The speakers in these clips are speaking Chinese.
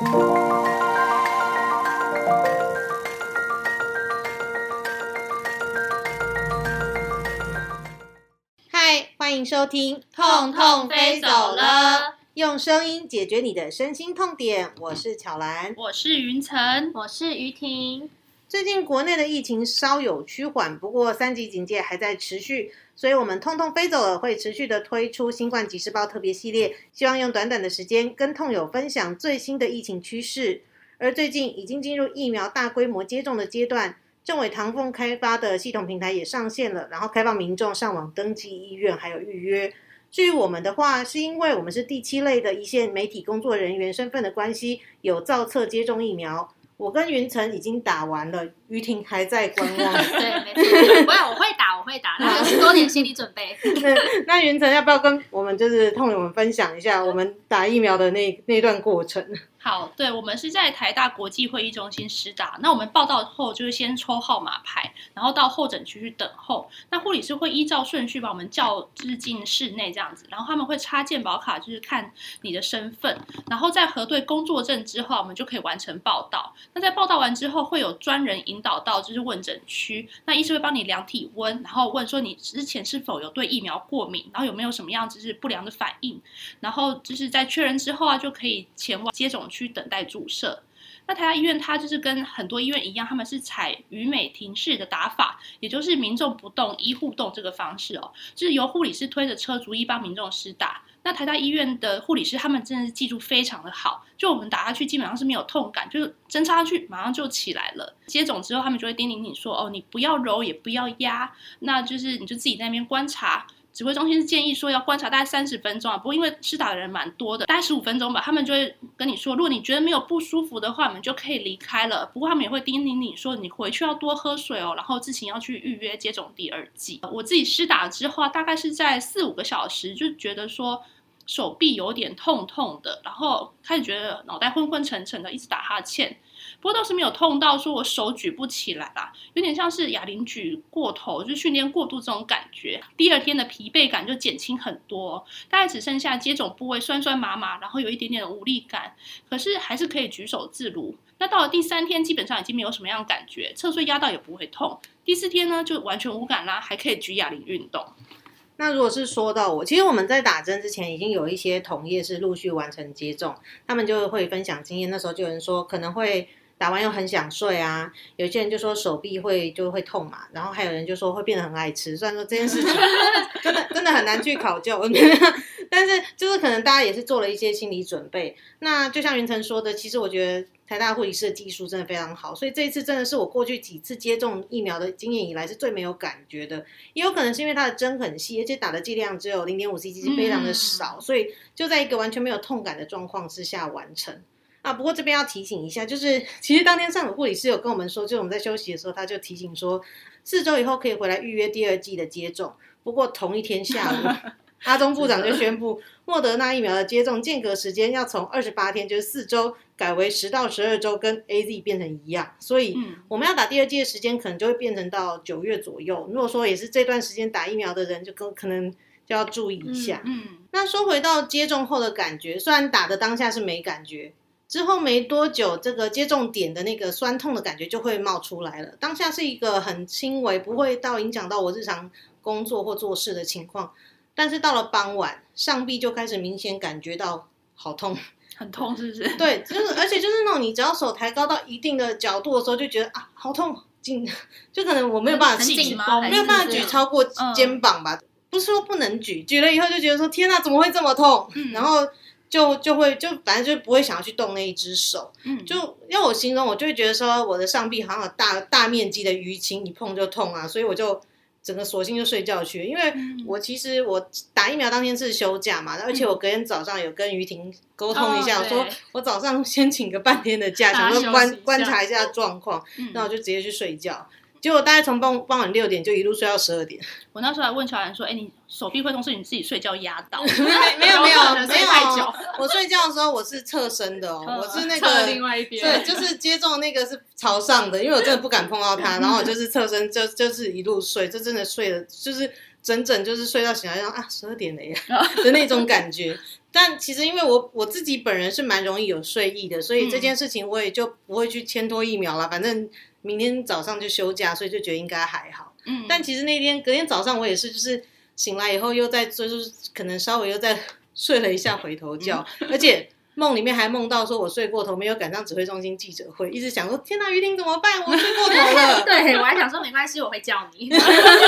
嗨，欢迎收听《痛痛飞走了》，用声音解决你的身心痛点。我是巧兰，我是云晨，我是于婷。最近国内的疫情稍有趋缓，不过三级警戒还在持续，所以我们痛痛飞走了会持续的推出新冠即时报特别系列，希望用短短的时间跟痛友分享最新的疫情趋势。而最近已经进入疫苗大规模接种的阶段。政委唐凤开发的系统平台也上线了，然后开放民众上网登记医院还有预约。至于我们的话，是因为我们是第七类的一线媒体工作人员身份的关系，有造册接种疫苗。我跟云晨已经打完了，于婷还在观望。对，没错，不要，我会打，我会打，那有十多年心理准备。那云晨要不要跟我们就是痛友们分享一下我们打疫苗的那那段过程？好，对，我们是在台大国际会议中心施打。那我们报到后就是先抽号码牌，然后到候诊区去等候。那护理师会依照顺序把我们叫至进室内这样子，然后他们会插健保卡，就是看你的身份，然后在核对工作证之后，我们就可以完成报道。那在报道完之后，会有专人引导到就是问诊区，那医师会帮你量体温，然后问说你之前是否有对疫苗过敏，然后有没有什么样子是不良的反应，然后就是在确认之后啊，就可以前往接种。去等待注射。那台大医院它就是跟很多医院一样，他们是采于美停式的打法，也就是民众不动，医护动这个方式哦，就是由护理师推着车逐一帮民众施打。那台大医院的护理师他们真的是技术非常的好，就我们打下去基本上是没有痛感，就是针插上去马上就起来了。接种之后他们就会叮咛你说，哦，你不要揉也不要压，那就是你就自己在那边观察。指挥中心是建议说要观察大概三十分钟啊，不过因为施打的人蛮多的，大概十五分钟吧，他们就会跟你说，如果你觉得没有不舒服的话，你们就可以离开了。不过他们也会叮咛你说，你回去要多喝水哦，然后自行要去预约接种第二剂。我自己施打之后，大概是在四五个小时就觉得说手臂有点痛痛的，然后开始觉得脑袋昏昏沉沉的，一直打哈欠。不过倒是没有痛到说我手举不起来啦，有点像是哑铃举过头，就是训练过度这种感觉。第二天的疲惫感就减轻很多，大概只剩下接种部位酸酸麻麻，然后有一点点的无力感，可是还是可以举手自如。那到了第三天，基本上已经没有什么样感觉，侧睡压到也不会痛。第四天呢，就完全无感啦，还可以举哑铃运动。那如果是说到我，其实我们在打针之前，已经有一些同业是陆续完成接种，他们就会分享经验。那时候就有人说可能会。打完又很想睡啊，有些人就说手臂会就会痛嘛，然后还有人就说会变得很爱吃。虽然说这件事情 真的真的很难去考究，但是就是可能大家也是做了一些心理准备。那就像云晨说的，其实我觉得台大护理师的技术真的非常好，所以这一次真的是我过去几次接种疫苗的经验以来是最没有感觉的。也有可能是因为它的针很细，而且打的剂量只有零点五 cc，非常的少，所以就在一个完全没有痛感的状况之下完成。啊，不过这边要提醒一下，就是 其实当天上午护理师有跟我们说，就是我们在休息的时候，他就提醒说，四周以后可以回来预约第二季的接种。不过同一天下午，阿中部长就宣布，莫德纳疫苗的接种间隔时间要从二十八天，就是四周，改为十到十二周，跟 A Z 变成一样。所以我们要打第二季的时间，可能就会变成到九月左右。如果说也是这段时间打疫苗的人，就可可能就要注意一下。嗯，那说回到接种后的感觉，虽然打的当下是没感觉。之后没多久，这个接种点的那个酸痛的感觉就会冒出来了。当下是一个很轻微，不会到影响到我日常工作或做事的情况。但是到了傍晚，上臂就开始明显感觉到好痛，很痛，是不是？对，就是而且就是那种你只要手抬高到一定的角度的时候，就觉得啊好痛，紧，就可能我没有办法举，没有办法举超过肩膀吧？不是说不能举，举了以后就觉得说天哪，怎么会这么痛？然后。就就会就反正就不会想要去动那一只手，嗯，就要我心中，我就会觉得说我的上臂好像有大大面积的淤青，一碰就痛啊，所以我就整个索性就睡觉去，因为我其实我打疫苗当天是休假嘛，而且我隔天早上有跟于婷沟通一下，说我早上先请个半天的假，想说观观察一下。状况，那我就直接去睡觉。结果大概从傍傍晚六点就一路睡到十二点。我那时候还问乔兰说：“哎，你手臂会痛是你自己睡觉压到？”没有没有没有没有，我睡觉的时候我是侧身的哦，我是那个另外一边，对，就是接种那个是朝上的，因为我真的不敢碰到它，然后我就是侧身就就是一路睡，就真的睡了，就是整整就是睡到醒来，然后啊十二点了呀的那种感觉。但其实因为我我自己本人是蛮容易有睡意的，所以这件事情我也就不会去牵拖疫苗了。反正明天早上就休假，所以就觉得应该还好。嗯，但其实那天隔天早上我也是，就是醒来以后又在就是可能稍微又在睡了一下回头觉，而且梦里面还梦到说我睡过头，没有赶上指挥中心记者会，一直想说天哪，于婷怎么办？我睡过头了。对我还想说没关系，我会叫你。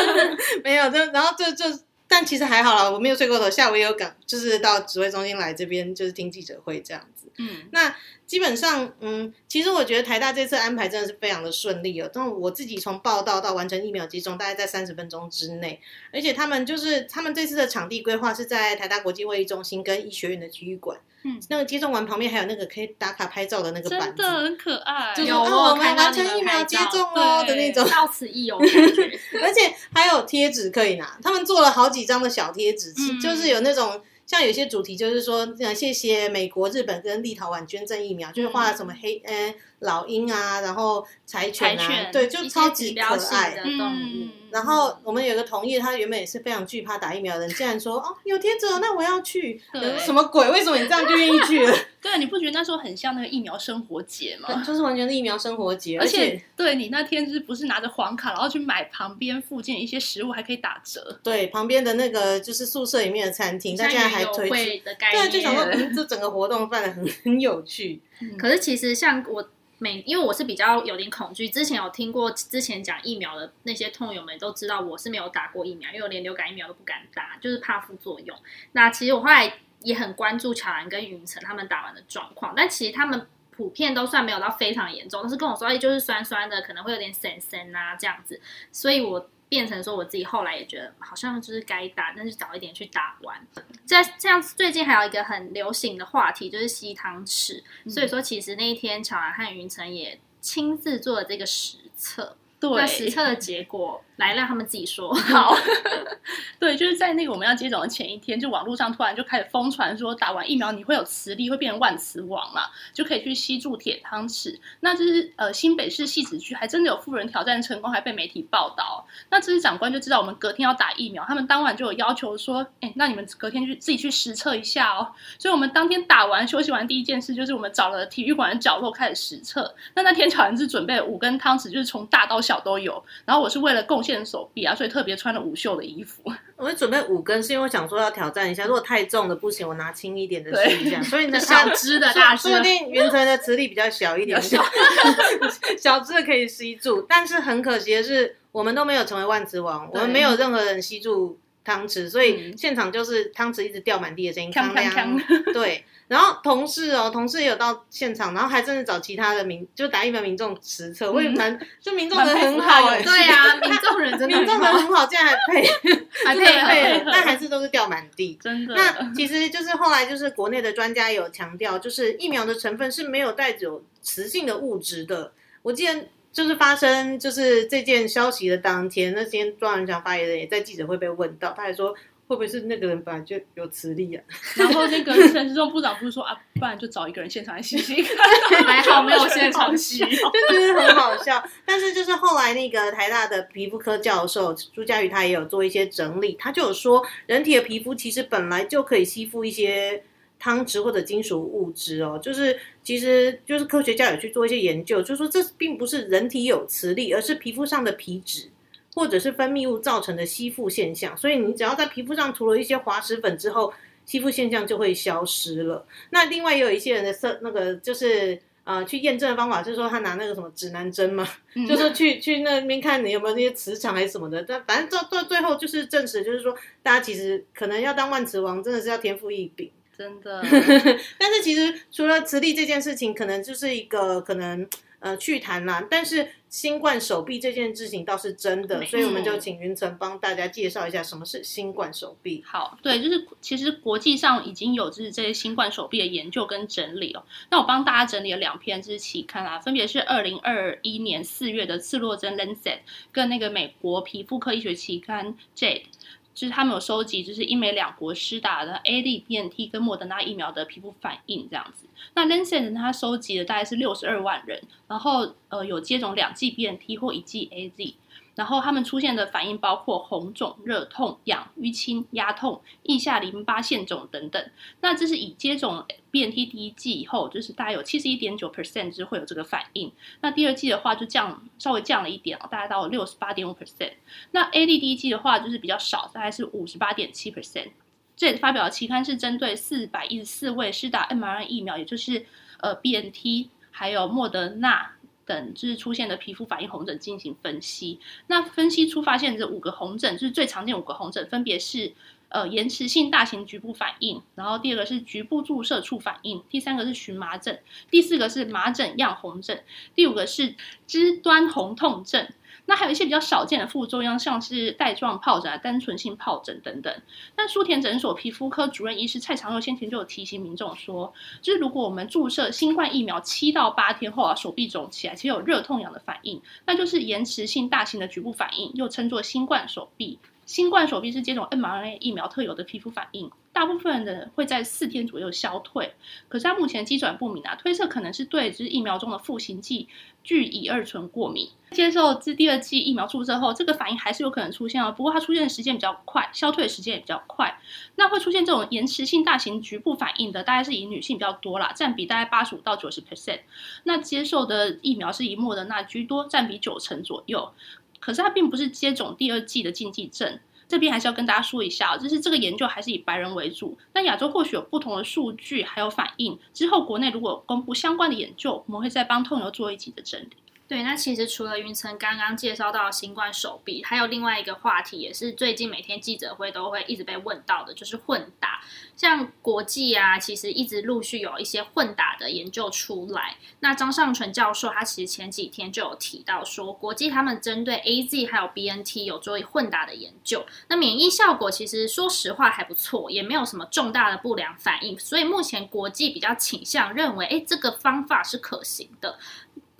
没有，就然后就就，但其实还好啦，我没有睡过头，下午也有赶，就是到指挥中心来这边就是听记者会这样子。嗯，那基本上，嗯，其实我觉得台大这次安排真的是非常的顺利哦。但我自己从报道到完成疫苗接种，大概在三十分钟之内，而且他们就是他们这次的场地规划是在台大国际会议中心跟医学院的体育馆。嗯，那个接种完旁边还有那个可以打卡拍照的那个板子，真的很可爱，就是有哦我们完成疫苗接种哦的那种。到此一游。而且还有贴纸可以拿，他们做了好几张的小贴纸，嗯就是有那种像有些主题就是说，呃，谢谢美国、日本跟立陶宛捐赠疫苗，就是画了什么黑呃老鹰啊，然后柴犬啊，对，就超级可爱的。动物嗯，然后我们有个同业，他原本也是非常惧怕打疫苗的人，竟然说哦有贴纸哦，那我要去。什么鬼？为什么你这样就愿意去了？对，你不觉得那时候很像那个疫苗生活节吗？就是完全是疫苗生活节，而且且对你那天就是不是拿着黄卡，然后去买旁边附近的一些食物，还可以打折。对旁边的那个就是宿舍里面的餐厅，他竟然还推出。会的概对就想说，嗯，这整个活动办的很很有趣。可是其实像我每，因为我是比较有点恐惧，之前有听过之前讲疫苗的那些痛友们都知道我是没有打过疫苗，因为我连流感疫苗都不敢打，就是怕副作用。那其实我后来也很关注乔兰跟云晨他们打完的状况，但其实他们。普遍都算没有到非常严重，但是跟我说，哎，就是酸酸的，可能会有点酸酸啊这样子，所以我变成说我自己后来也觉得好像就是该打，但是早一点去打完。这这样最近还有一个很流行的话题就是吸汤匙，所以说其实那一天乔安和云晨也亲自做了这个实测。那实，测的结果来让他们自己说。好，对，就是在那个我们要接种的前一天，就网络上突然就开始疯传说打完疫苗你会有磁力，会变成万磁王嘛，就可以去吸住铁汤匙。那这是呃新北市戏子区还真的有富人挑战成功，还被媒体报道。那这些长官就知道我们隔天要打疫苗，他们当晚就有要求说，哎，那你们隔天去自己去实测一下哦。所以我们当天打完休息完第一件事就是我们找了体育馆的角落开始实测。那那天巧人是准备了五根汤匙，就是从大到小都有。然后我是为了贡献手臂啊，所以特别穿了无袖的衣服。我们准备五根，是因为我想说要挑战一下，如果太重的不行，我拿轻一点的试一下。所以呢，小只的大只说不定原层的磁力比较小一点，小 小只的可以吸住。但是很可惜的是，我们都没有成为万磁王，我们没有任何人吸住汤匙，所以嗯。现场就是汤匙一直掉满地的声音，锵锵锵锵对，然后同事哦，同事也有到现场，然后还真的找其他的民，就打疫苗民众实测，我也蛮，就民众人很好哎、对啊，民众人真的民众很好人很好，竟然还配还配合。配合但还是都是掉满地。真的。那其实就是后来就是国内的专家有强调，就是疫苗的成分是没有带有磁性的物质的。我记得就是发生就是这件消息的当天，那天庄仁祥发言人也在记者会被问到，他还说会不会是那个人本来就有磁力啊？然后那个陈时中部长不是说啊，不然就找一个人现场来吸吸看。还好没有现场吸。就觉得很好笑。但是就是后来那个台大的皮肤科教授朱佳瑜他也有做一些整理，他就有说，人体的皮肤其实本来就可以吸附一些。汤匙或者金属物质哦，就是其实就是科学家有去做一些研究，就是说这并不是人体有磁力，而是皮肤上的皮脂或者是分泌物造成的吸附现象。所以你只要在皮肤上涂了一些滑石粉之后，吸附现象就会消失了。那另外也有一些人的色那个就是呃去验证的方法，就是说他拿那个什么指南针嘛，嗯就是去去那边看你有没有那些磁场还是什么的。但反正到到最后就是证实，就是说大家其实可能要当万磁王，真的是要天赋异禀。真的，但是其实除了磁力这件事情，可能就是一个可能呃趣谈啦。但是新冠手臂这件事情倒是真的，所以我们就请云层帮大家介绍一下什么是新冠手臂。好，对，就是其实国际上已经有就是这些新冠手臂的研究跟整理哦。那我帮大家整理了两篇就是期刊啊，分别是二零二一年四月的《刺洛针 Lancet》跟那个美国皮肤科医学期刊 Jade。就是他们有收集，就是英美两国施打的 A D B N T 跟莫德纳疫苗的皮肤反应这样子。那 Lancet 他，收集的大概是六十二万人，然后呃有接种两剂 B N T 或一剂 A Z。然后他们出现的反应包括红肿、热痛、痒、淤青、压痛、腋下淋巴腺肿等等。那这是以接种 BNT 第一剂以后，就是大概有七十一点九 percent 就是会有这个反应。那第二剂的话就降稍微降了一点哦，大概到六十八点五 percent。那 A D 第一剂的话就是比较少，大概是五十八点七 percent。这发表的期刊是针对四百一十四位施打 mRNA 疫苗，也就是呃 BNT 还有莫德纳。等就是出现的皮肤反应红疹进行分析，那分析出发现这五个红疹就是最常见五个红疹，分别是呃延迟性大型局部反应，然后第二个是局部注射处反应，第三个是荨麻疹，第四个是麻疹样红疹，第五个是肢端红痛症。那还有一些比较少见的副作用，像是带状疱疹、单纯性疱疹等等。那舒田诊所皮肤科主任医师蔡长佑先前就有提醒民众说，就是如果我们注射新冠疫苗七到八天后啊，手臂肿起来，且有热痛痒的反应，那就是延迟性大型的局部反应，又称作新冠手臂。新冠手臂是接种 mRNA 疫苗特有的皮肤反应，大部分人会在四天左右消退。可是它目前机转不明啊，推测可能是对就是疫苗中的赋形剂聚乙二醇过敏。接受自第二剂疫苗注射后，这个反应还是有可能出现哦，不过它出现的时间比较快，消退的时间也比较快。那会出现这种延迟性大型局部反应的，大概是以女性比较多啦，占比大概八十五到九十 percent。那接受的疫苗是以莫德纳居多，占比九成左右。可是它并不是接种第二季的禁忌症，这边还是要跟大家说一下，就是这个研究还是以白人为主。那亚洲或许有不同的数据还有反应，之后国内如果公布相关的研究，我们会再帮痛友做一集的整理。对，那其实除了云层刚刚介绍到新冠手臂，还有另外一个话题，也是最近每天记者会都会一直被问到的，就是混打。像国际啊，其实一直陆续有一些混打的研究出来。那张尚纯教授他其实前几天就有提到说，国际他们针对 A Z 还有 B N T 有做混打的研究，那免疫效果其实说实话还不错，也没有什么重大的不良反应。所以目前国际比较倾向认为，哎，这个方法是可行的。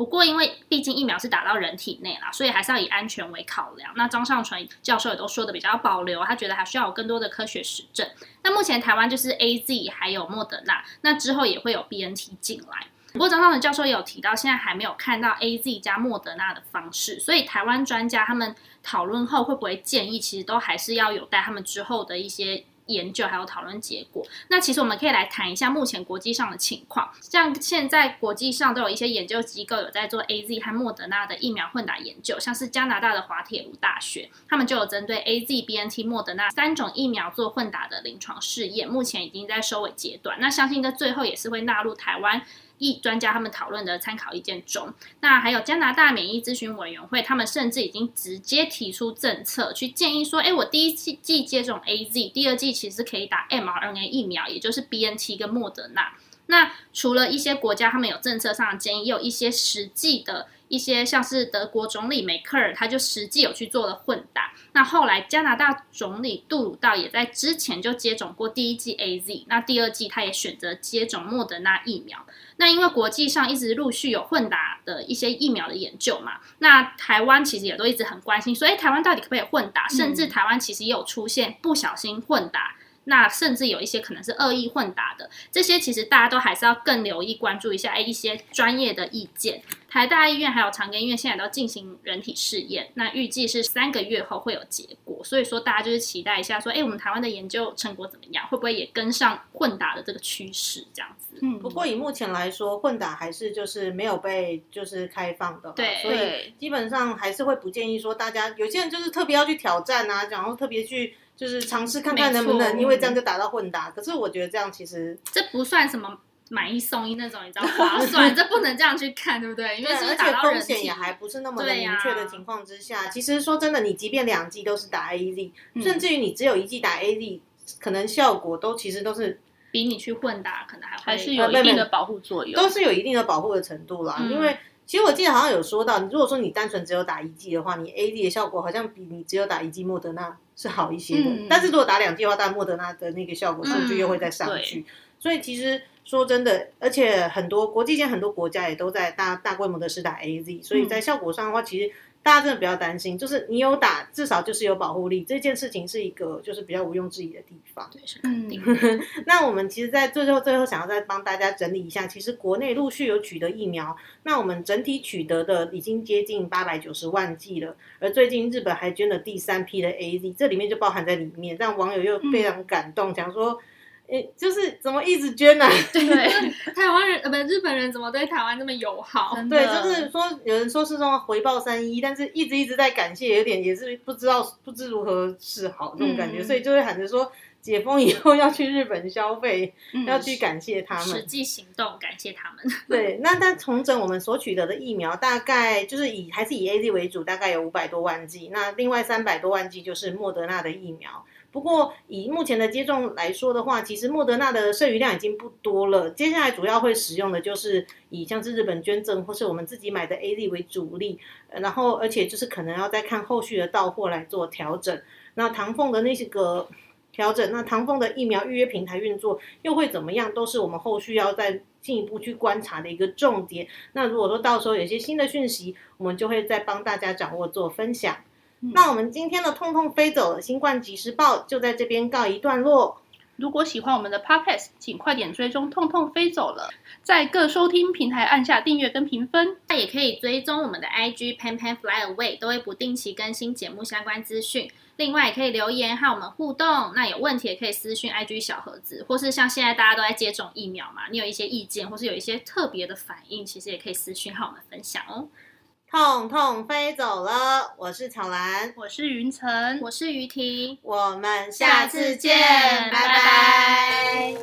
不过，因为毕竟疫苗是打到人体内啦，所以还是要以安全为考量。那张尚纯教授也都说的比较保留，他觉得还需要有更多的科学实证。那目前台湾就是 A Z 还有莫德纳，那之后也会有 B N T 进来。不过张尚纯教授也有提到，现在还没有看到 A Z 加莫德纳的方式，所以台湾专家他们讨论后会不会建议，其实都还是要有待他们之后的一些。研究还有讨论结果，那其实我们可以来谈一下目前国际上的情况。像现在国际上都有一些研究机构有在做 A Z 和莫德纳的疫苗混打研究，像是加拿大的滑铁卢大学，他们就有针对 A Z、B N T、莫德纳三种疫苗做混打的临床试验，目前已经在收尾阶段。那相信在最后也是会纳入台湾。疫专家他们讨论的参考意见中，那还有加拿大免疫咨询委员会，他们甚至已经直接提出政策，去建议说：，哎，我第一季季接种 A Z，第二季其实可以打 m R N A 疫苗，也就是 B N T 跟莫德纳。那除了一些国家他们有政策上的建议，也有一些实际的。一些像是德国总理梅克尔，他就实际有去做了混打。那后来加拿大总理杜鲁道也在之前就接种过第一剂 A Z，那第二剂他也选择接种莫德纳疫苗。那因为国际上一直陆续有混打的一些疫苗的研究嘛，那台湾其实也都一直很关心，所以台湾到底可不可以混打？甚至台湾其实也有出现不小心混打。那甚至有一些可能是恶意混打的，这些其实大家都还是要更留意关注一下，哎，一些专业的意见。台大医院还有长庚医院现在都进行人体试验，那预计是三个月后会有结果，所以说大家就是期待一下，说，哎，我们台湾的研究成果怎么样，会不会也跟上混打的这个趋势这样子？嗯，不过以目前来说，混打还是就是没有被就是开放的，对，所以基本上还是会不建议说大家有些人就是特别要去挑战啊，然后特别去。就是尝试看看能不能，因为这样就达到混打。可是我觉得这样其实这不算什么买一送一那种，你知道 划算，这不能这样去看，对不对？因为而且风险也还不是那么的明确的情况之下，其实说真的，你即便两剂都是打 A Z，甚至于你只有一剂打 A Z，可能效果都其实都是比你去混打可能还还是有一定的保护作用，都是有一定的保护的程度啦。因为其实我记得好像有说到，如果说你单纯只有打一剂的话，你 A Z 的效果好像比你只有打一剂莫德纳。是好一些的，但是如果打两剂的话，但莫德纳的那个效果数据又会再上去。所以其实说真的，而且很多国际间很多国家也都在大大规模的试打 A Z，所以在效果上的话，其实大家真的不要担心，就是你有打，至少就是有保护力，这件事情是一个就是比较毋庸置疑的地方。对，是肯定。那我们其实，在最后最后想要再帮大家整理一下，其实国内陆续有取得疫苗，那我们整体取得的已经接近八百九十万剂了，而最近日本还捐了第三批的 A Z，这里面就包含在里面，让网友又非常感动，想说。诶，就是怎么一直捐呢？对，台湾人呃不，日本人怎么对台湾这么友好？对，就是说有人说是说回报三一，但是一直一直在感谢，有点也是不知道不知如何是好这种感觉，所以就会喊着说解封以后要去日本消费，要去感谢他们，实际行动感谢他们。对，那但重整我们所取得的疫苗，大概就是以还是以 A Z 为主，大概有五百多万剂，那另外三百多万剂就是莫德纳的疫苗。不过，以目前的接种来说的话，其实莫德纳的剩余量已经不多了。接下来主要会使用的就是以像是日本捐赠或是我们自己买的 A Z 为主力，然后而且就是可能要再看后续的到货来做调整。那唐凤的那些个调整，那唐凤的疫苗预约平台运作又会怎么样，都是我们后续要再进一步去观察的一个重点。那如果说到时候有些新的讯息，我们就会再帮大家掌握做分享。那我们今天的《痛痛飞走了》新冠即时报就在这边告一段落。如果喜欢我们的 Podcast，请快点追踪《痛痛飞走了》，在各收听平台按下订阅跟评分。那也可以追踪我们的 IG Pan Pan Fly Away，都会不定期更新节目相关资讯。另外也可以留言和我们互动。那有问题也可以私讯 IG 小盒子，或是像现在大家都在接种疫苗嘛，你有一些意见或是有一些特别的反应，其实也可以私讯和我们分享哦。痛痛飞走了，我是巧兰，我是云晨，我是于婷，我们下次见，拜拜。